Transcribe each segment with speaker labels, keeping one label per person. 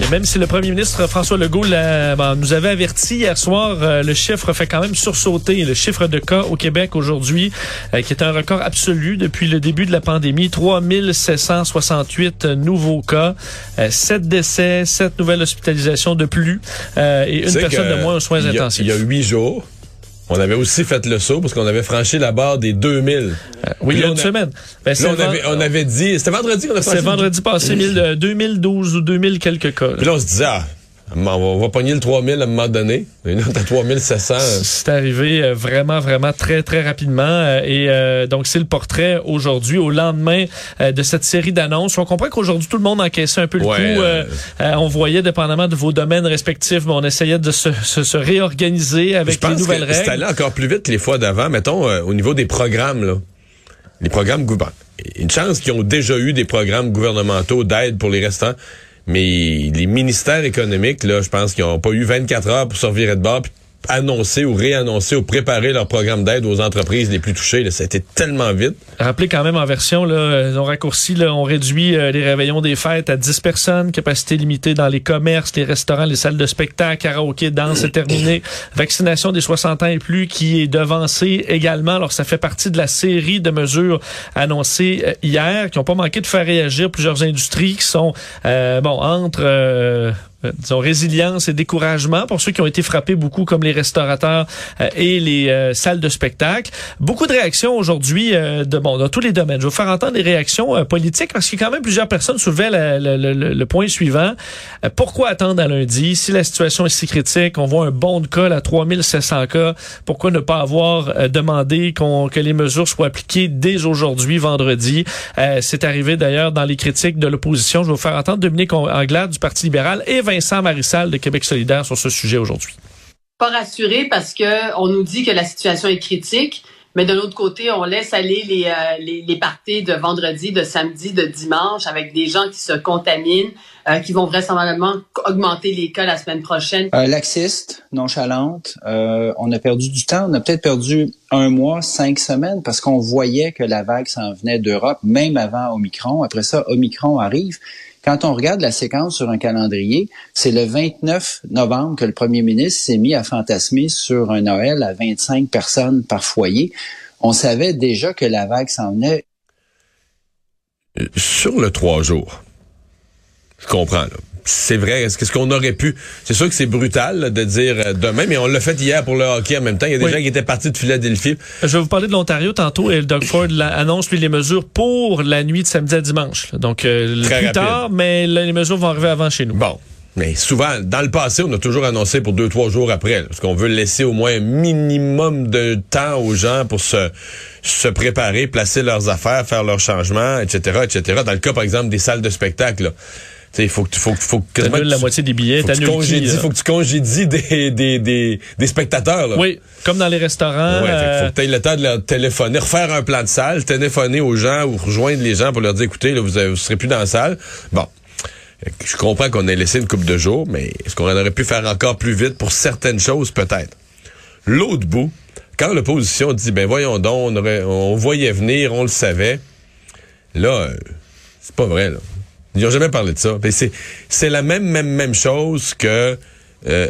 Speaker 1: Et même si le premier ministre François Legault bon, nous avait averti hier soir, euh, le chiffre fait quand même sursauter. Le chiffre de cas au Québec aujourd'hui, euh, qui est un record absolu depuis le début de la pandémie. 3768 nouveaux cas, 7 décès, 7 nouvelles hospitalisations de plus euh, et une personne de moins aux soins intensifs.
Speaker 2: Il y a huit jours, on avait aussi fait le saut parce qu'on avait franchi la barre des 2000.
Speaker 1: Euh, oui, il y a une semaine. Ben,
Speaker 2: Là, on avait, on avait dit, c'était vendredi qu'on a franchi
Speaker 1: c'est vendredi passé, 1000, euh, 2012 ou 2000 quelques cas. là.
Speaker 2: Puis là, on se disait, ah, on va, on va pogner le 3000 à un moment donné. Et là, t'as 3700. euh,
Speaker 1: C'est arrivé euh, vraiment, vraiment très, très rapidement. euh, Et euh, donc, c'est le portrait aujourd'hui, au lendemain euh, de cette série d'annonces. On comprend qu'aujourd'hui, tout le monde encaissait un peu le
Speaker 2: Ouais,
Speaker 1: coup.
Speaker 2: euh,
Speaker 1: on voyait, dépendamment de vos domaines respectifs, mais on essayait de se, se, se réorganiser avec les nouvelles
Speaker 2: que c'est
Speaker 1: règles.
Speaker 2: allé encore plus vite que les fois d'avant. Mettons, euh, au niveau des programmes, là. Les programmes gouvernementaux. Une chance qu'ils ont déjà eu des programmes gouvernementaux d'aide pour les restants. Mais les ministères économiques, là, je pense qu'ils n'ont pas eu 24 heures pour se revirer de annoncer ou réannoncer ou préparer leur programme d'aide aux entreprises les plus touchées. Là. Ça a été tellement vite.
Speaker 1: Rappelez quand même en version, là, euh, on raccourcit, là, on réduit euh, les réveillons des fêtes à 10 personnes, capacité limitée dans les commerces, les restaurants, les salles de spectacle, karaoké, danse, c'est terminé. Vaccination des 60 ans et plus qui est devancée également. Alors, ça fait partie de la série de mesures annoncées euh, hier, qui n'ont pas manqué de faire réagir plusieurs industries qui sont, euh, bon, entre... euh, disons, résilience et découragement pour ceux qui ont été frappés beaucoup comme les restaurateurs euh, et les euh, salles de spectacle. Beaucoup de réactions aujourd'hui euh, de bon dans tous les domaines. Je vais vous faire entendre les réactions euh, politiques parce a quand même plusieurs personnes soulevaient la- la- le, le- point suivant. Euh, pourquoi attendre à lundi? Si la situation est si critique? On voit un bon de cas à 3700 cas. Pourquoi ne pas avoir demandé qu'on que les mesures soient appliquées dès aujourd'hui, vendredi? C'est arrivé d'ailleurs dans les critiques de l'opposition. Je vais vous faire entendre Dominique Anglade du Parti libéral Vincent Marissal de Québec solidaire sur ce sujet aujourd'hui.
Speaker 3: pas rassuré parce que on nous dit que la situation est critique, mais de l'autre côté, on laisse aller les, euh, les, les parties de vendredi, de samedi, de dimanche avec des gens qui se contaminent, euh, qui vont vraisemblablement augmenter les cas la semaine prochaine.
Speaker 4: Euh, laxiste, nonchalante. Euh, on a perdu du temps. On a peut-être perdu un mois, cinq semaines, parce qu'on voyait que la vague s'en venait d'Europe, même avant Omicron. Après ça, Omicron arrive. Quand on regarde la séquence sur un calendrier, c'est le 29 novembre que le premier ministre s'est mis à fantasmer sur un Noël à 25 personnes par foyer. On savait déjà que la vague s'en venait.
Speaker 2: Euh, Sur le trois jours, je comprends. là. C'est vrai. Est-ce qu'est-ce qu'on aurait pu? C'est sûr que c'est brutal là, de dire euh, demain, mais on l'a fait hier pour le hockey en même temps. Il y a des
Speaker 1: Oui.
Speaker 2: gens qui étaient partis de Philadelphie.
Speaker 1: Je vais vous parler de l'Ontario tantôt et Doug Ford annonce lui les mesures pour la nuit de samedi à dimanche. là. Donc euh,
Speaker 2: Très
Speaker 1: plus
Speaker 2: rapide.
Speaker 1: tard, mais là, les mesures vont arriver avant chez nous.
Speaker 2: Bon. Mais souvent, dans le passé, on a toujours annoncé pour deux, trois jours après, là, parce qu'on veut laisser au moins un minimum de temps aux gens pour se, se préparer, placer leurs affaires, faire leurs changements, etc., etc. Dans le cas, par exemple, des salles de spectacle, là. Tu il faut que tu faut, que- faut que
Speaker 1: la
Speaker 2: tu-
Speaker 1: moitié des billets,
Speaker 2: faut que tu congédies,
Speaker 1: là?
Speaker 2: faut que tu congédies des, des, des, des spectateurs, là.
Speaker 1: Oui, comme dans les restaurants.
Speaker 2: Ouais,
Speaker 1: euh,
Speaker 2: faut que tu aies le temps de leur téléphoner, refaire un plan de salle, téléphoner aux gens ou rejoindre les gens pour leur dire, écoutez, là, vous, vous serez plus dans la salle. Bon. Je comprends qu'on ait laissé une coupe de jours, mais est-ce qu'on aurait pu faire encore plus vite pour certaines choses, peut-être? L'autre bout, quand l'opposition dit, ben voyons donc, on, aurait, on voyait venir, on le savait, là, euh, c'est pas vrai, là. Ils n'ont jamais parlé de ça. C'est la même, même, même chose que euh,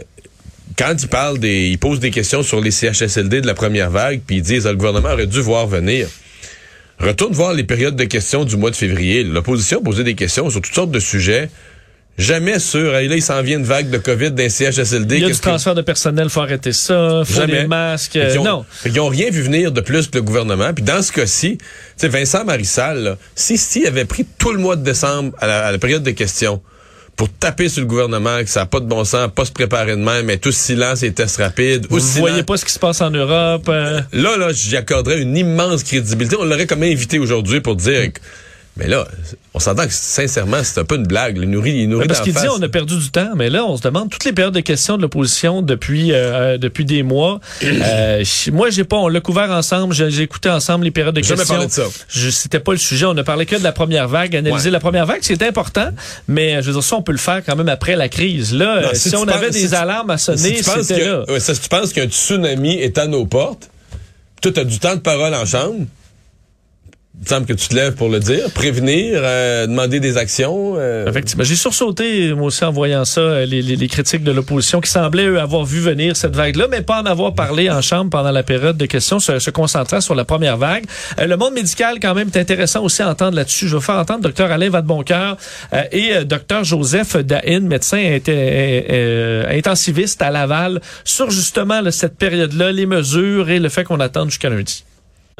Speaker 2: quand ils parlent des. Ils posent des questions sur les CHSLD de la première vague, puis ils disent ah, le gouvernement aurait dû voir venir. Retourne voir les périodes de questions du mois de février. L'opposition posait des questions sur toutes sortes de sujets. Jamais sur, hey, là, il s'en vient une vague de COVID d'un CHSLD.
Speaker 1: il y a du
Speaker 2: que-
Speaker 1: transfert de personnel, faut arrêter ça, faut
Speaker 2: Jamais.
Speaker 1: des masques.
Speaker 2: Qu'ils
Speaker 1: euh,
Speaker 2: ont-
Speaker 1: non.
Speaker 2: fait qu'ils ont rien vu venir de plus que le gouvernement. Puis dans ce cas-ci, tu sais, Vincent Marissal, là, si si avait pris tout le mois de décembre à la, à la période des questions pour taper sur le gouvernement, que ça n'a pas de bon sens, pas se préparer de même, mais tout silence et tests rapides.
Speaker 1: Vous
Speaker 2: ou
Speaker 1: ne voyez pas ce qui se passe en Europe. euh,
Speaker 2: Là, là, j'y accorderais une immense crédibilité. On l'aurait comme invité aujourd'hui pour dire, Mais là, on s'entend que sincèrement, c'est un peu une blague. Il nourrit, il nourrit
Speaker 1: parce qu'il dit on a perdu du temps, mais là on se demande toutes les périodes de questions de l'opposition depuis euh, depuis des mois. Euh, moi j'ai pas, on l'a couvert ensemble, j'ai écouté ensemble les périodes de
Speaker 2: Jamais
Speaker 1: questions.
Speaker 2: parlé de ça.
Speaker 1: Je- C'était pas le sujet, on ne parlait que de la première vague, analyser
Speaker 2: Ouais.
Speaker 1: la première vague, c'est important, mais je veux dire ça on peut le faire quand même après la crise. Là,
Speaker 2: Non,
Speaker 1: euh, si, on
Speaker 2: penses-
Speaker 1: avait des
Speaker 2: si
Speaker 1: alarmes à sonner,
Speaker 2: Si tu penses
Speaker 1: c'était
Speaker 2: que-
Speaker 1: là.
Speaker 2: ouais, ça, si tu penses qu'un tsunami est à nos portes, toi, tu as du temps de parole en chambre. Il me semble que tu te lèves pour le dire, prévenir, euh, demander des actions. euh,
Speaker 1: Effectivement. J'ai sursauté, moi aussi, en voyant ça, euh, les, les- les critiques de l'opposition qui semblaient, eux, avoir vu venir cette vague-là, mais pas en avoir parlé en chambre pendant la période de questions, se, se concentrant sur la première vague. Euh, le monde médical, quand même, est intéressant aussi à entendre là-dessus. Je vais faire entendre Dr Alain Vadeboncoeur euh, et Dr Joseph Dahin, médecin intensiviste à Laval, sur justement là, cette période-là, les mesures et le fait qu'on attende jusqu'à lundi.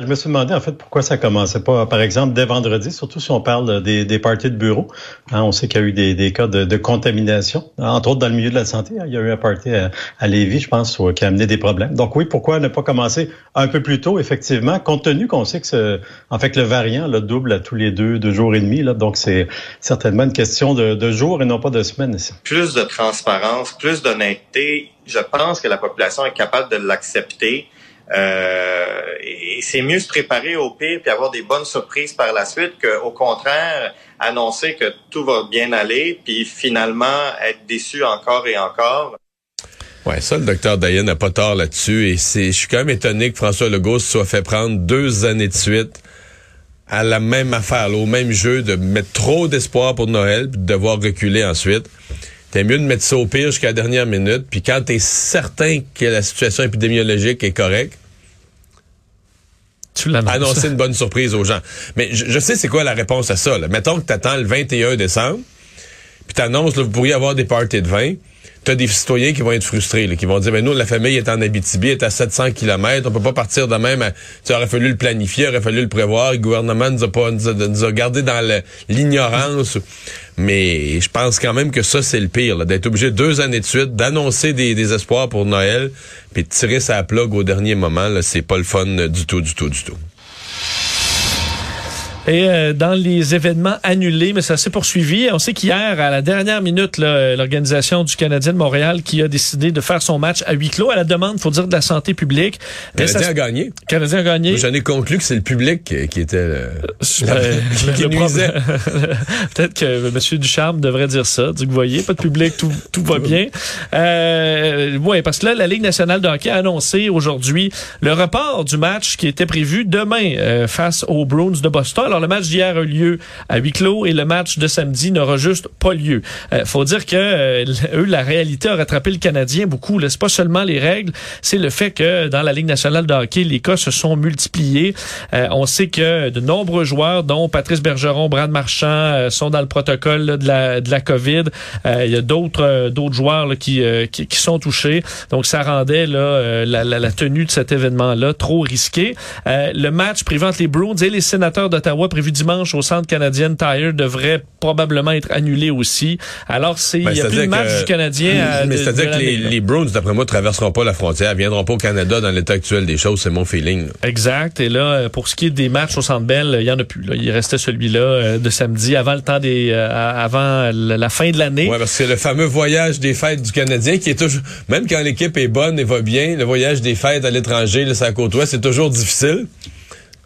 Speaker 5: Je me suis demandé en fait pourquoi ça commençait pas, par exemple, dès vendredi, surtout si on parle des, des parties de bureau. Hein, on sait qu'il y a eu des, des cas de, de contamination, entre autres dans le milieu de la santé. hein. il y a eu un party à, à Lévis, je pense, qui a amené des problèmes. Donc oui, pourquoi ne pas commencer un peu plus tôt, effectivement, compte tenu qu'on sait que en fait le variant là, double à tous les deux, deux jours et demi. Là, donc c'est certainement une question de, de jours et non pas de semaines. ici.
Speaker 6: plus de transparence, plus d'honnêteté, je pense que la population est capable de l'accepter. Euh, et c'est mieux se préparer au pire puis avoir des bonnes surprises par la suite qu'au contraire annoncer que tout va bien aller puis finalement être déçu encore et encore.
Speaker 2: Ouais, ça, le docteur Dayan n'a pas tort là-dessus. Et c'est, je suis quand même étonné que François Legault se soit fait prendre deux années de suite à la même affaire, au même jeu, de mettre trop d'espoir pour Noël, puis de devoir reculer ensuite. T'es mieux de mettre ça au pire jusqu'à la dernière minute, puis quand t'es certain que la situation épidémiologique est correcte,
Speaker 1: Tu l'annonces.
Speaker 2: annoncer une bonne surprise aux gens. Mais je, je sais c'est quoi la réponse à ça. Là. Mettons que t'attends le 21 décembre, puis t'annonces, là, vous pourriez avoir des parties de vin. T'as des citoyens qui vont être frustrés, là, qui vont dire, ben nous, la famille est en Abitibi, est à 700 km, on peut pas partir de même. Tu aurait fallu le planifier, aurait fallu le prévoir. Le gouvernement nous a pas, nous a, nous gardé dans l'ignorance. Mais je pense quand même que ça, c'est le pire, d'être obligé deux années de suite d'annoncer des, des espoirs pour Noël, puis de tirer sa plug au dernier moment, c'est pas le fun euh, du tout, du tout, du tout.
Speaker 1: Et euh, dans les événements annulés, mais ça s'est poursuivi. On sait qu'hier, à la dernière minute, l'organisation du Canadien de Montréal qui a décidé de faire son match à huis clos à la demande, faut dire, de la santé publique.
Speaker 2: Le
Speaker 1: ça
Speaker 2: Canadien a gagné.
Speaker 1: Canadien a gagné.
Speaker 2: J'en ai conclu que c'est le public qui était le-
Speaker 1: Euh,
Speaker 2: qui
Speaker 1: le
Speaker 2: nuisait.
Speaker 1: problème- Peut-être que M. Ducharme devrait dire ça. Dire que vous voyez, pas de public, tout, tout va bien. Euh, ouais, parce que là, la Ligue nationale de hockey a annoncé aujourd'hui le report du match qui était prévu demain euh, face aux Bruins de Boston. Alors, le match d'hier a eu lieu à huis clos et le match de samedi n'aura juste pas lieu. Euh, faut dire que euh, eux, la réalité a rattrapé le Canadien beaucoup. C'est pas seulement les règles, c'est le fait que dans la Ligue nationale de hockey, les cas se sont multipliés. Euh, on sait que de nombreux joueurs, dont Patrice Bergeron, Brad Marchand, euh, sont dans le protocole de, la, de la COVID. Il y a d'autres d'autres joueurs qui, qui, sont touchés. Donc, ça rendait la, tenue de cet événement-là trop risqué. Euh, le match entre les Bruins et les sénateurs d'Ottawa, prévu dimanche au Centre canadien Tire, devrait probablement être annulé aussi. Alors, c'est il
Speaker 2: Ben,
Speaker 1: n'y a plus de match
Speaker 2: que-
Speaker 1: du Canadien. à-
Speaker 2: Mais c'est-à-dire que les, les Browns, d'après moi, traverseront pas la frontière, viendront pas au Canada dans l'état actuel des choses, c'est mon feeling. là.
Speaker 1: Exact. Et là, euh, pour ce qui est des matchs au Centre Bell, il y en a plus. Là. Il restait celui-là euh, de samedi avant le temps des, euh, avant la fin de l'année.
Speaker 2: Ouais, parce que c'est le fameux voyage des fêtes du Canadien qui est toujours, même quand l'équipe est bonne et va bien, le voyage des fêtes à l'étranger, côte ouest, c'est toujours difficile.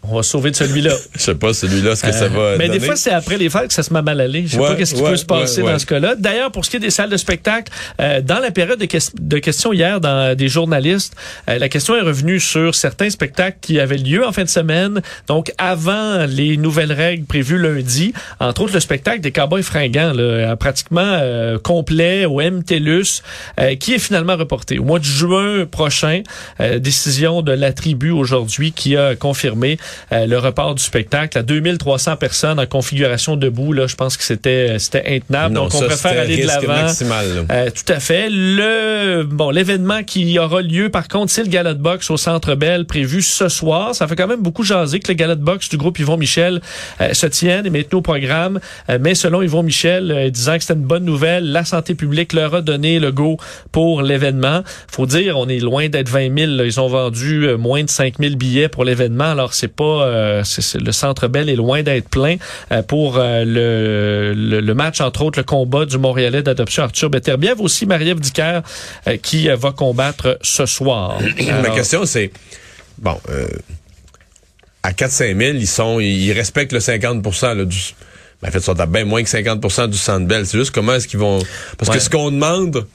Speaker 1: On va sauver de celui-là.
Speaker 2: Je sais pas, celui-là, ce que ça va
Speaker 1: Euh, mais
Speaker 2: donner?
Speaker 1: des fois, c'est après les fêtes que ça se met mal aller. Je sais
Speaker 2: Ouais,
Speaker 1: pas qu'est-ce qui
Speaker 2: ouais,
Speaker 1: peut se passer
Speaker 2: ouais,
Speaker 1: dans ce cas-là. D'ailleurs, pour ce qui est des salles de spectacle, euh, dans la période de, de questions hier dans des journalistes, euh, la question est revenue sur certains spectacles qui avaient lieu en fin de semaine, donc avant les nouvelles règles prévues lundi. Entre autres, le spectacle des Cowboys fringants, là, euh, pratiquement euh, complet au MTLUS, euh, qui est finalement reporté au mois de juin prochain. Euh, décision de la tribu aujourd'hui qui a confirmé euh, le report du spectacle à 2300 personnes en configuration debout. Là, je pense que c'était c'était intenable.
Speaker 2: Non,
Speaker 1: Donc, on
Speaker 2: ça,
Speaker 1: préfère aller de l'avant. Euh, tout à fait. Le bon, l'événement qui aura lieu, par contre, c'est le Gala de boxe au Centre Bell prévu ce soir. Ça fait quand même beaucoup jaser que le Gala de boxe du groupe Yvon Michel euh, se tienne et mette au programme. Euh, mais selon Yvon Michel, euh, disant que c'était une bonne nouvelle, la santé publique leur a donné le go pour l'événement. Faut dire, on est loin d'être 20 000. là. Ils ont vendu euh, moins de 5 000 billets pour l'événement. Alors c'est pas pas, euh, le Centre Bell est loin d'être plein euh, pour euh, le, le, le match, entre autres, le combat du Montréalais d'adoption Arthur Beterbiev, aussi Marie-Ève Dicker qui va combattre ce soir.
Speaker 2: Ma question, c'est, bon, à 4-5 000, ils sont, ils respectent le 50 là, du... Ben, en fait, ils sont à bien moins que 50 du Centre Bell. C'est juste comment est-ce qu'ils vont... Parce
Speaker 1: Ouais.
Speaker 2: que ce qu'on demande...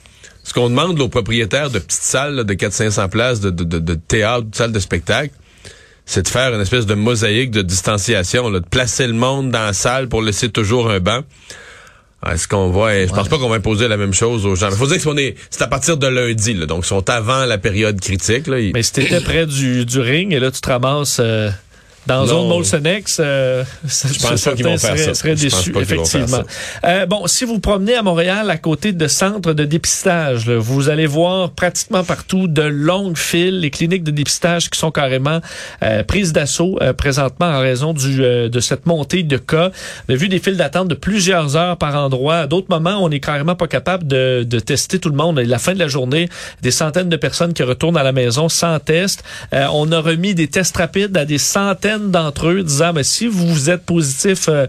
Speaker 2: Ce qu'on demande aux propriétaires de petites salles là, de 400-500 places, de, de, de, de théâtre, de salles de spectacle, c'est de faire une espèce de mosaïque de distanciation, là, de placer le monde dans la salle pour laisser toujours un banc. Est-ce qu'on va... Je pense pas qu'on va imposer la même chose aux gens. Il faut dire que c'est- on est- c'est à partir de lundi, là, donc ils sont avant la période critique. Là. Ils-
Speaker 1: Mais si t'étais près du, du ring et là tu te ramasses euh, dans
Speaker 2: Non.
Speaker 1: zone Molson X, euh,
Speaker 2: Je pense qu'ils vont faire ça.
Speaker 1: Serait
Speaker 2: Je pense
Speaker 1: déçu,
Speaker 2: pas qu'ils vont faire
Speaker 1: effectivement. Euh, bon, si vous promenez à Montréal à côté de centres de dépistage, là, vous allez voir pratiquement partout de longues files, les cliniques de dépistage qui sont carrément euh, prises d'assaut euh, présentement en raison du, euh, de cette montée de cas. On a vu des files d'attente de plusieurs heures par endroit. À d'autres moments, on est carrément pas capable de, de tester tout le monde. À la fin de la journée, des centaines de personnes qui retournent à la maison sans test. Euh, on a remis des tests rapides à des centaines d'entre eux, disant mais si vous êtes positif, euh,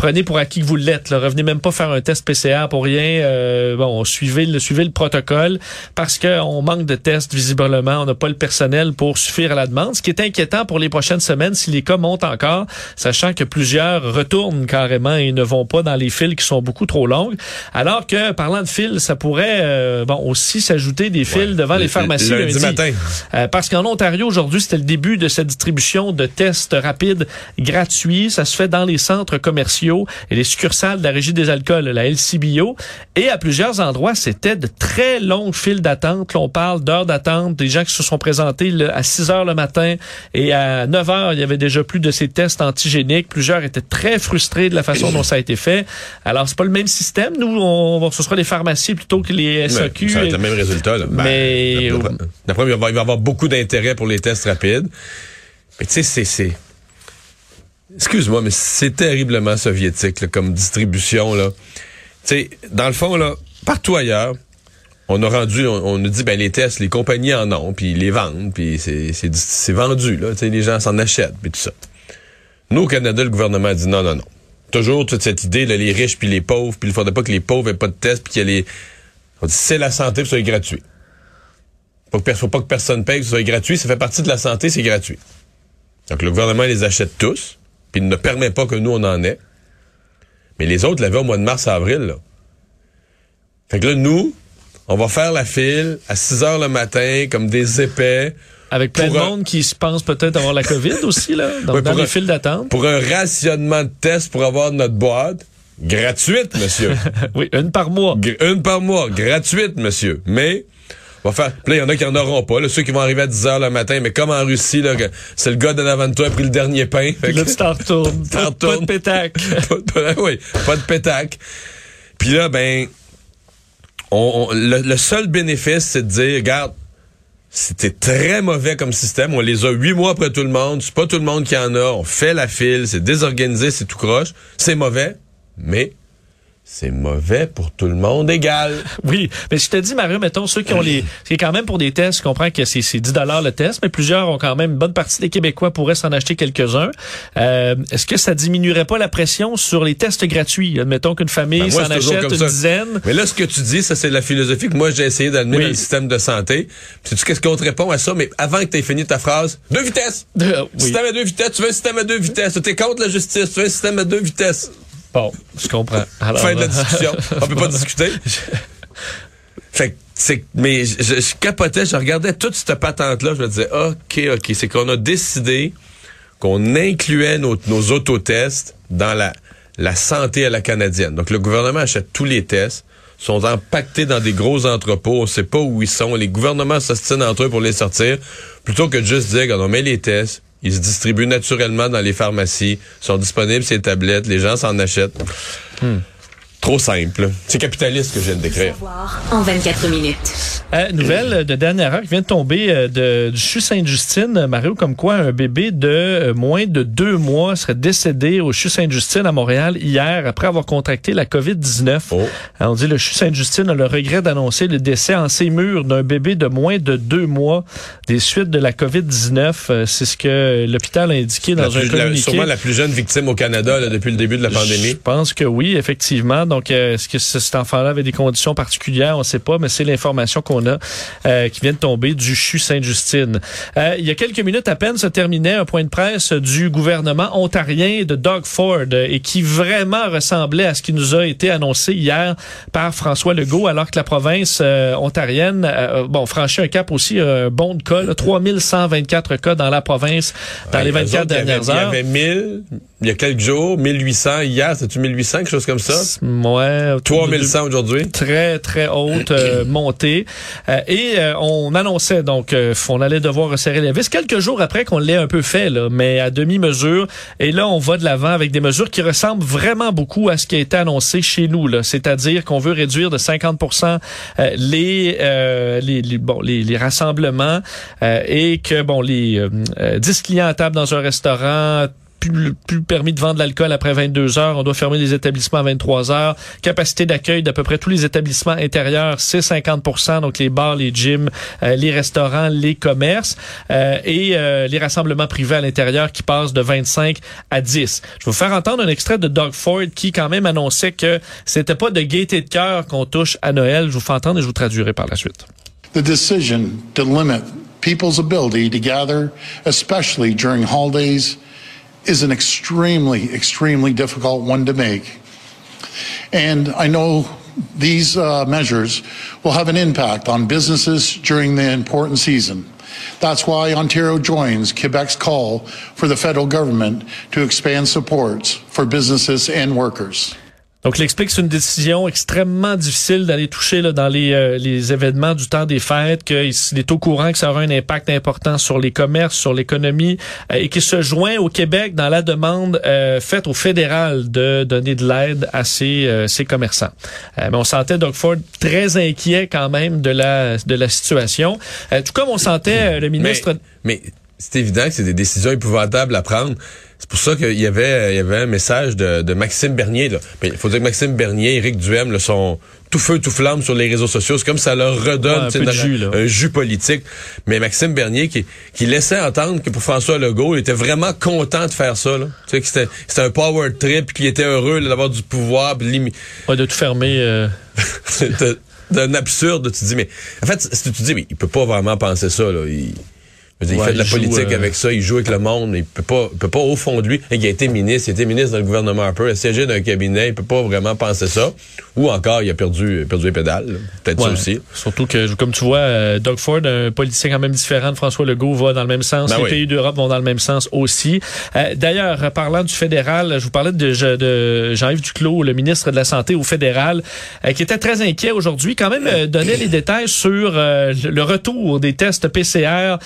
Speaker 1: prenez pour acquis que vous l'êtes. là. Revenez même pas faire un test PCR pour rien. Euh, bon, suivez le, suivez le protocole parce qu'on manque de tests visiblement. On n'a pas le personnel pour suffire à la demande. Ce qui est inquiétant pour les prochaines semaines si les cas montent encore, sachant que plusieurs retournent carrément et ne vont pas dans les files qui sont beaucoup trop longues. Alors que, parlant de files, ça pourrait euh, bon aussi s'ajouter des files devant les pharmacies
Speaker 2: lundi
Speaker 1: lundi.
Speaker 2: matin.
Speaker 1: Euh, parce qu'en Ontario, aujourd'hui, c'était le début de cette distribution de tests rapides gratuits. Ça se fait dans les centres commerciaux et les succursales de la Régie des alcools, la LCBO. Et à plusieurs endroits, c'était de très longues files d'attente. On parle d'heures d'attente, des gens qui se sont présentés à 6 heures le matin et à 9 heures, il y avait déjà plus de ces tests antigéniques. Plusieurs étaient très frustrés de la façon dont ça a été fait. Alors, c'est pas le même système. Nous, on, ce sera les pharmacies plutôt que les SAQ.
Speaker 2: ça va être le même résultat. Là. Ben,
Speaker 1: Mais-
Speaker 2: d'après- va il va y avoir beaucoup d'intérêt pour les tests rapides. Mais tu sais, c'est... Excuse-moi, mais c'est terriblement soviétique comme distribution. là. Tu sais, dans le fond, là, partout ailleurs, on a rendu, on, nous dit, ben les tests, les compagnies en ont, puis ils les vendent, puis c'est vendu, là. Les gens s'en achètent, puis tout ça. Nous, au Canada, le gouvernement a dit non, non, non. Toujours toute cette idée, là, les riches puis les pauvres, puis il faudrait pas que les pauvres aient pas de tests, puis qu'il y ait les... On dit, c'est la santé, puis ça soit gratuit. Faut, faut pas que personne paye, que ce soit gratuit. Ça fait partie de la santé, c'est gratuit. Donc, le gouvernement les achète tous, puis il ne permet pas que nous, on en ait. Mais les autres l'avaient au mois de mars-avril, là. Fait que là, nous, on va faire la file à 6 heures le matin, comme des épais,
Speaker 1: Avec plein de
Speaker 2: un-
Speaker 1: monde qui se pense peut-être avoir la COVID aussi, là, dans,
Speaker 2: Ouais,
Speaker 1: dans
Speaker 2: pour
Speaker 1: les
Speaker 2: un-
Speaker 1: files d'attente.
Speaker 2: pour un rationnement de tests pour avoir notre boîte. Gratuite, monsieur.
Speaker 1: Oui, une par mois.
Speaker 2: Gr- Une par mois, gratuite, monsieur. Mais, va faire. Puis là, il y en a qui en auront pas. Là, ceux qui vont arriver à 10 heures le matin, mais comme en Russie, là, c'est le gars d'en avant de toi qui a pris le dernier pain. Fait
Speaker 1: là, tu t'en retournes.
Speaker 2: T'en
Speaker 1: Pas, pas de pétac.
Speaker 2: pas, de- oui, pas de pétac. Puis là, ben, on, on- le, le seul bénéfice, c'est de dire, regarde, c'était très mauvais comme système. On les a huit mois après tout le monde. C'est pas tout le monde qui en a. On fait la file. C'est désorganisé, c'est tout croche. C'est mauvais, mais c'est mauvais pour tout le monde égal.
Speaker 1: Oui, mais je te dis, Mario, mettons, ceux qui ont les... C'est quand même pour des tests, je comprends que c'est c'est 10 le test, mais plusieurs ont quand même, une bonne partie des Québécois pourraient s'en acheter quelques-uns. Euh, Est-ce que ça diminuerait pas la pression sur les tests gratuits? Admettons qu'une famille
Speaker 2: Ben,
Speaker 1: s'en achète une
Speaker 2: ça.
Speaker 1: dizaine.
Speaker 2: Mais là, ce que tu dis, ça, c'est la philosophie que moi, j'ai essayé d'amener
Speaker 1: Oui.
Speaker 2: dans le système de santé. Puis sais-tu qu'est-ce qu'on te répond à ça? Mais avant que tu aies fini ta phrase, deux vitesses!
Speaker 1: Euh, oui.
Speaker 2: Système à deux vitesses, tu veux un système à deux vitesses. T'es contre la justice, tu veux un système à deux vitesses.
Speaker 1: Bon, je comprends. Alors,
Speaker 2: fin de la discussion. On peut pas discuter. Fait que, c'est, mais je, je- je capotais, je regardais toute cette patente-là, je me disais, OK, OK, c'est qu'on a décidé qu'on incluait nos, nos autotests dans la, la santé à la canadienne. Donc, le gouvernement achète tous les tests, sont empaquetés dans des gros entrepôts, on sait pas où ils sont, les gouvernements s'ostinent entre eux pour les sortir, plutôt que de juste dire, on met les tests, ils se distribuent naturellement dans les pharmacies, sont disponibles les tablettes, les gens s'en achètent. Trop simple. C'est capitaliste que je viens de décrire.
Speaker 7: En 24 minutes.
Speaker 1: Euh, nouvelle de dernière heure qui vient de tomber euh, de, du CHU Sainte-Justine, Mario, comme quoi un bébé de euh, moins de deux mois serait décédé au CHU Sainte-Justine à Montréal hier après avoir contracté la COVID-19.
Speaker 2: Oh.
Speaker 1: Alors, on dit le CHU Sainte-Justine a le regret d'annoncer le décès en ses murs d'un bébé de moins de deux mois des suites de la COVID-19. Euh, C'est ce que l'hôpital a indiqué
Speaker 2: La
Speaker 1: dans un
Speaker 2: plus- la-
Speaker 1: communiqué.
Speaker 2: sûrement la plus jeune victime au Canada là, depuis le début de la
Speaker 1: Je
Speaker 2: pandémie.
Speaker 1: pense que oui, effectivement. Donc, euh, est-ce que ce- cet enfant-là avait des conditions particulières? On ne sait pas, mais c'est l'information qu'on a euh, qui vient de tomber du CHU Sainte-Justine. Euh, il y a quelques minutes à peine se terminait un point de presse du gouvernement ontarien de Doug Ford et qui vraiment ressemblait à ce qui nous a été annoncé hier par François Legault alors que la province euh, ontarienne euh, bon franchit un cap aussi euh, un bon de cas, là, 3124 cas dans la province dans
Speaker 2: Ouais,
Speaker 1: les
Speaker 2: eux
Speaker 1: 24
Speaker 2: autres, il y avait-
Speaker 1: dernières heures.
Speaker 2: Il y avait 1000 il y a quelques jours, 1800 hier, c'était-tu 1800, quelque chose comme ça?
Speaker 1: Ouais, autour de
Speaker 2: 3100 aujourd'hui.
Speaker 1: très très haute euh, montée Euh, et euh, on annonçait donc euh, on allait devoir resserrer les vis quelques jours après qu'on l'ait un peu fait là mais à demi mesure et là on va de l'avant avec des mesures qui ressemblent vraiment beaucoup à ce qui a été annoncé chez nous là c'est-à-dire qu'on veut réduire de 50% euh, les, euh, les les bon les, les rassemblements euh, et que bon les euh, euh, 10 clients à table dans un restaurant plus, plus permis de vendre de l'alcool après 22 heures. On doit fermer les établissements à 23 heures. Capacité d'accueil d'à peu près tous les établissements intérieurs, c'est 50 donc les bars, les gyms, euh, les restaurants, les commerces euh, et euh, les rassemblements privés à l'intérieur qui passent de 25 à 10. Je vais vous faire entendre un extrait de Doug Ford qui quand même annonçait que c'était pas de gaieté de cœur qu'on touche à Noël. Je vous fais entendre et je vous traduirai par la suite.
Speaker 8: The decision to limit people's ability to gather, especially during holidays, is an extremely, extremely difficult one to make. And I know these uh, measures will have an impact on businesses during the important season. That's why Ontario joins Quebec's call for the federal government to expand supports for businesses and workers.
Speaker 1: Donc, il explique que c'est une décision extrêmement difficile d'aller toucher là, dans les, euh, les événements du temps des fêtes, qu'il est au courant que ça aura un impact important sur les commerces, sur l'économie, euh, et qu'il se joint au Québec dans la demande euh, faite au fédéral de donner de l'aide à ces, euh, ces commerçants. Euh, mais on sentait Doug Ford très inquiet quand même de la, de la situation. Euh, tout comme on sentait le ministre...
Speaker 2: Mais, mais c'est évident que c'est des décisions épouvantables à prendre. C'est pour ça qu'il y avait, il y avait un message de, de Maxime Bernier. Il faut dire que Maxime Bernier, Éric Duhem, là, sont tout feu, tout flamme sur les réseaux sociaux. C'est comme ça leur redonne
Speaker 1: Ouais, un peu de jus, là.
Speaker 2: un jus politique. Mais Maxime Bernier qui, qui laissait entendre que pour François Legault, il était vraiment content de faire ça. Là. Tu sais, que c'était, c'était un power trip, qu'il était heureux d'avoir du pouvoir. puis
Speaker 1: Ouais, de tout fermer... euh,
Speaker 2: C'est d'un absurde. Tu te dis, mais en fait, si tu te dis, mais il peut pas vraiment penser ça. Là. Il, il fait de la
Speaker 1: joue,
Speaker 2: politique
Speaker 1: euh,
Speaker 2: avec ça, il joue avec le monde, il peut pas, il peut pas au fond de lui. Il a été ministre, il a été ministre dans le gouvernement Harper, il a siégé dans un cabinet, il peut pas vraiment penser ça. Ou encore, il a perdu, perdu les pédales. Peut-être ça aussi.
Speaker 1: Surtout que, comme tu vois, euh, Doug Ford, un politicien quand même différent de François Legault, va dans le même sens.
Speaker 2: Ben
Speaker 1: Les
Speaker 2: oui.
Speaker 1: pays d'Europe vont dans le même sens aussi. Euh, D'ailleurs, parlant du fédéral, je vous parlais de, de Jean-Yves Duclos, le ministre de la Santé au fédéral, euh, qui était très inquiet aujourd'hui, quand même euh, donnait les détails sur le retour des tests PCR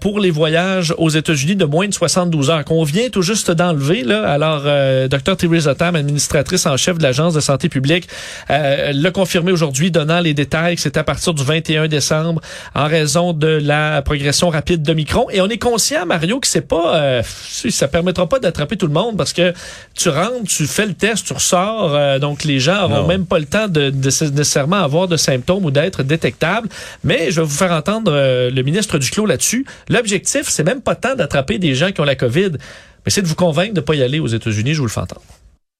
Speaker 1: pour les voyages aux États-Unis de moins de 72 heures, qu'on vient tout juste d'enlever. Là. Alors, Dr. Theresa Tam, administratrice en chef de l'Agence de santé publique, euh, l'a confirmé aujourd'hui, donnant les détails que c'est à partir du 21 décembre en raison de la progression rapide d'Omicron. Et on est conscient, Mario, que c'est pas, euh, ça permettra pas d'attraper tout le monde parce que tu rentres, tu fais le test, tu ressors, euh, donc les gens auront
Speaker 2: Non.
Speaker 1: même pas le temps de, de nécessairement avoir de symptômes ou d'être détectables. Mais je vais vous faire entendre euh, le ministre Duclos là-dessus. L'objectif, c'est même pas tant d'attraper des gens qui ont la COVID, mais c'est de vous convaincre de pas y aller aux États-Unis. Je vous le fais entendre.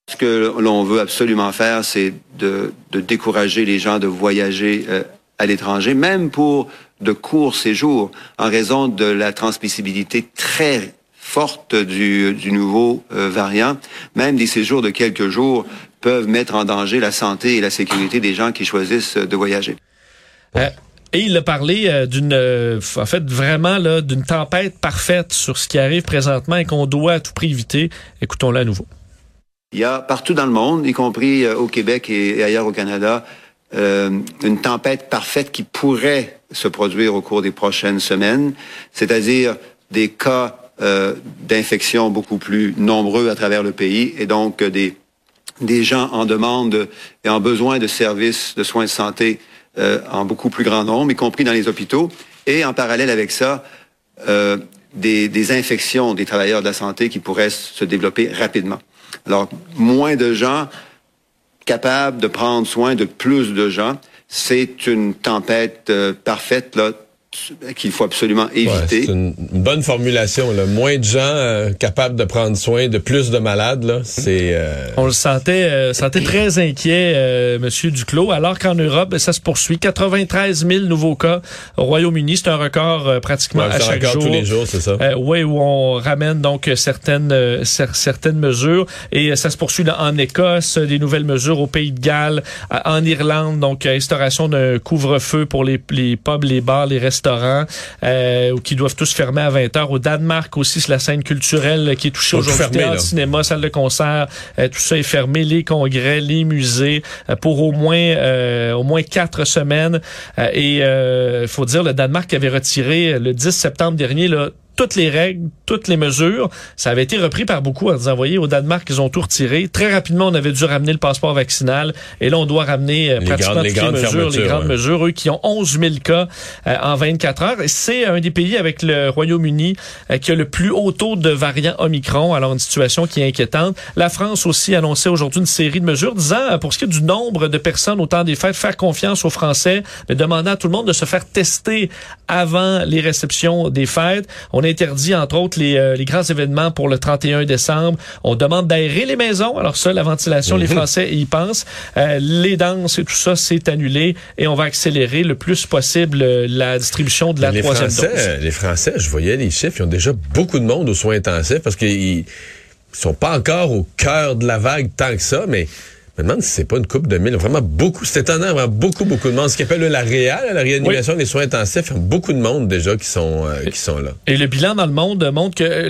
Speaker 9: Ce que l'on veut absolument faire, c'est de, décourager les gens de voyager euh, à l'étranger, même pour de courts séjours, en raison de la transmissibilité très forte du, nouveau euh, variant. Même des séjours de quelques jours peuvent mettre en danger la santé et la sécurité des gens qui choisissent de voyager.
Speaker 1: Euh, et il a parlé d'une, en fait, vraiment d'une tempête parfaite sur ce qui arrive présentement et qu'on doit à tout prix éviter. Écoutons-le à nouveau.
Speaker 9: Il y a partout dans le monde, y compris euh, au Québec et, ailleurs au Canada, euh, une tempête parfaite qui pourrait se produire au cours des prochaines semaines, c'est-à-dire des cas euh, d'infection beaucoup plus nombreux à travers le pays et donc des gens en demande et en besoin de services de soins de santé en beaucoup plus grand nombre, y compris dans les hôpitaux. Et en parallèle avec ça, des infections des travailleurs de la santé qui pourraient se développer rapidement. Alors, moins de gens capables de prendre soin de plus de gens, c'est une tempête euh, parfaite là, qu'il faut absolument éviter. Ouais,
Speaker 2: c'est une bonne formulation. Là. Moins de gens euh, capables de prendre soin de plus de malades. Là. C'est, euh...
Speaker 1: On le sentait, euh, sentait très inquiet, euh, Monsieur Duclos, alors qu'en Europe, ben, ça se poursuit. 93 000 nouveaux cas au Royaume-Uni. C'est un record euh, pratiquement
Speaker 2: ouais,
Speaker 1: à chaque jour.
Speaker 2: tous les jours, c'est ça.
Speaker 1: oui, où on ramène donc certaines certaines mesures. Et ça se poursuit là, en Écosse, des nouvelles mesures au Pays de Galles, en Irlande, donc instauration d'un couvre-feu pour les, les pubs, les bars, les restaurants restaurants euh, qui doivent tous fermer à 20 heures. Au Danemark aussi, c'est la scène culturelle qui est touchée aujourd'hui. Cinéma, salle de concert, euh, tout ça est fermé. Les congrès, les musées euh, pour au moins euh, au moins quatre semaines. Et il faut dire, le Danemark avait retiré le 10 septembre dernier là, toutes les règles, toutes les mesures. Ça avait été repris par beaucoup en disant, voyez, au Danemark, ils ont tout retiré. Très rapidement, on avait dû ramener le passeport vaccinal. Et là, on doit ramener euh,
Speaker 2: les
Speaker 1: pratiquement
Speaker 2: grandes,
Speaker 1: toutes
Speaker 2: les
Speaker 1: les, mesures, les grandes
Speaker 2: ouais.
Speaker 1: mesures. Eux qui ont 11 000 cas euh, en 24 heures. C'est un des pays avec le Royaume-Uni euh, qui a le plus haut taux de variants Omicron. Alors, une situation qui est inquiétante. La France aussi annonçait aujourd'hui une série de mesures disant, euh, pour ce qui est du nombre de personnes au temps des fêtes, faire confiance aux Français, mais demandant à tout le monde de se faire tester avant les réceptions des fêtes. On interdit, entre autres, les, euh, les grands événements pour le 31 décembre. On demande d'aérer les maisons. Alors ça, la ventilation, les Français y pensent. Euh, les danses et tout ça, c'est annulé et on va accélérer le plus possible euh, la distribution de la
Speaker 2: les
Speaker 1: troisième
Speaker 2: Français,
Speaker 1: dose.
Speaker 2: Les Français, je voyais les chiffres, ils ont déjà beaucoup de monde aux soins intensifs parce qu'ils sont pas encore au cœur de la vague tant que ça, mais je me demande si c'est pas une coupe de mille. Vraiment beaucoup. C'est étonnant, vraiment beaucoup, beaucoup de monde. Ce qu'on appelle la réa, la réanimation des soins intensifs, il y a beaucoup de monde déjà qui sont, euh, qui sont là.
Speaker 1: Et le bilan dans le monde montre que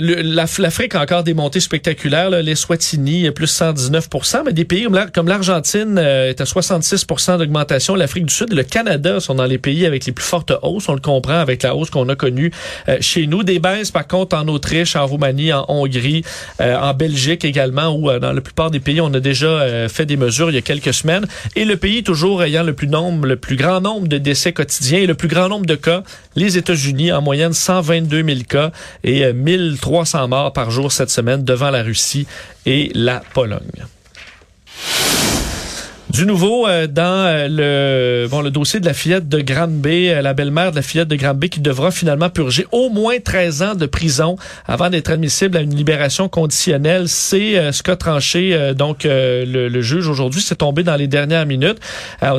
Speaker 1: l'Afrique a encore des montées spectaculaires. Là. Les Swatini, plus 119% mais des pays comme l'Argentine euh, est à 66% d'augmentation. L'Afrique du Sud et le Canada sont dans les pays avec les plus fortes hausses. On le comprend avec la hausse qu'on a connue euh, chez nous. Des baisses, par contre, en Autriche, en Roumanie, en Hongrie, euh, en Belgique également, où dans la plupart des pays, on a déjà fait des mesures il y a quelques semaines. Et le pays toujours ayant le plus nombre, le plus grand nombre de décès quotidiens et le plus grand nombre de cas, les États-Unis, en moyenne 122 000 cas et 1300 morts par jour cette semaine devant la Russie et la Pologne. Du nouveau euh, dans euh, le bon le dossier de la fillette de Granby, euh, la belle-mère de la fillette de Granby qui devra finalement purger au moins 13 ans de prison avant d'être admissible à une libération conditionnelle. C'est euh, ce qu'a tranché donc le, le, juge aujourd'hui. C'est tombé dans les dernières minutes.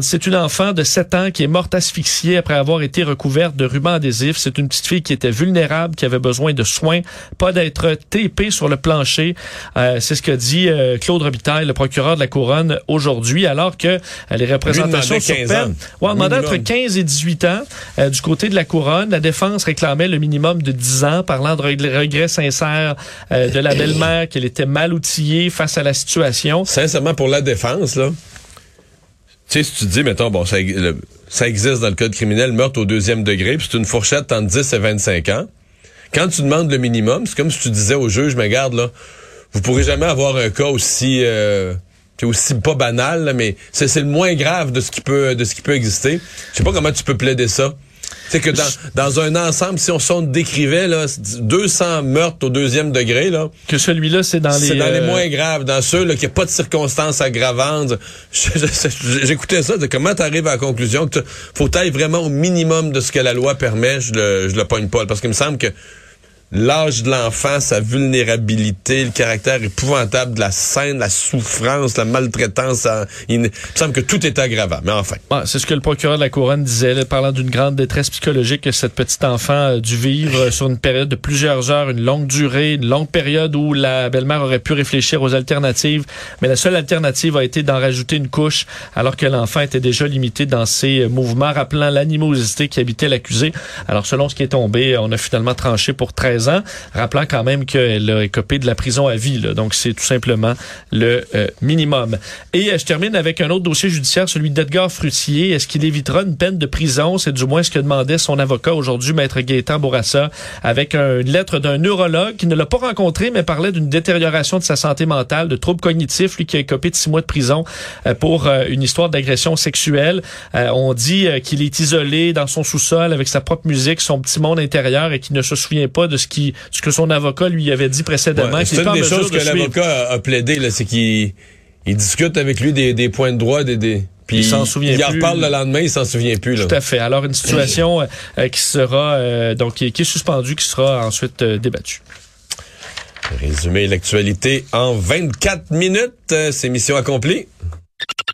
Speaker 1: C'est une enfant de 7 ans qui est morte asphyxiée après avoir été recouverte de ruban adhésif. C'est une petite fille qui était vulnérable, qui avait besoin de soins, pas d'être TP sur le plancher. C'est ce que dit Claude Robitaille, le procureur de la couronne aujourd'hui. Alors que les représentations sur peine, ouais, on demandait entre 15 et 18 ans euh, du côté de la couronne. La défense réclamait le minimum de 10 ans, parlant de regrets sincères euh, de la belle-mère qu'elle était mal outillée face à la situation.
Speaker 2: Sincèrement, pour la défense, là, tu sais, si tu dis, mettons, bon, ça, le, ça existe dans le code criminel, meurtre au deuxième degré, puis c'est une fourchette entre 10 et 25 ans. Quand tu demandes le minimum, c'est comme si tu disais au juge, mais garde, là, vous pourrez jamais avoir un cas aussi... Euh, c'est aussi pas banal, là, mais c'est le moins grave de ce qui peut de ce qui peut exister. Je sais pas comment tu peux plaider ça. C'est que dans, dans un ensemble, si on s'en décrivait là, 200 meurtres au deuxième degré là,
Speaker 1: que celui-là c'est dans les
Speaker 2: c'est dans les moins graves, dans ceux là qui a pas de circonstances aggravantes. J'écoutais ça, de comment tu arrives à la conclusion que faut tailler vraiment au minimum de ce que la loi permet, je le je le pogne pas parce qu'il me semble que l'âge de l'enfant, sa vulnérabilité, le caractère épouvantable de la scène, la souffrance, la maltraitance, il me semble que tout est aggravant. Mais enfin.
Speaker 1: Ah, c'est ce que le procureur de la Couronne disait, parlant d'une grande détresse psychologique que cette petite enfant a dû vivre sur une période de plusieurs heures, une longue durée, une longue période où la belle-mère aurait pu réfléchir aux alternatives. Mais la seule alternative a été d'en rajouter une couche, alors que l'enfant était déjà limité dans ses mouvements, rappelant l'animosité qui habitait l'accusé. Alors, selon ce qui est tombé, on a finalement tranché pour 13 16 ans, rappelant quand même qu'elle a écopé de la prison à vie. Donc, c'est tout simplement le euh, minimum. Et euh, je termine avec un autre dossier judiciaire, celui d'Edgar Frutier. Est-ce qu'il évitera une peine de prison? C'est du moins ce que demandait son avocat aujourd'hui, Maître Gaétan Bourassa, avec une lettre d'un neurologue qui ne l'a pas rencontré, mais parlait d'une détérioration de sa santé mentale, de troubles cognitifs, lui qui a écopé de six mois de prison euh, pour une histoire d'agression sexuelle. on dit qu'il est isolé dans son sous-sol avec sa propre musique, son petit monde intérieur et qu'il ne se souvient pas de ce, qui, ce que son avocat lui avait dit précédemment.
Speaker 2: c'est une des choses que l'avocat a, plaidé, c'est qu'il il discute avec lui des, des points de droit, des, des puis il s'en souvient il en reparle le lendemain, il s'en souvient plus. Là.
Speaker 1: Tout à fait. Alors une situation euh, qui sera euh, donc qui, est suspendue, qui sera ensuite euh, débattue.
Speaker 2: Résumer l'actualité en 24 minutes, c'est mission accomplie.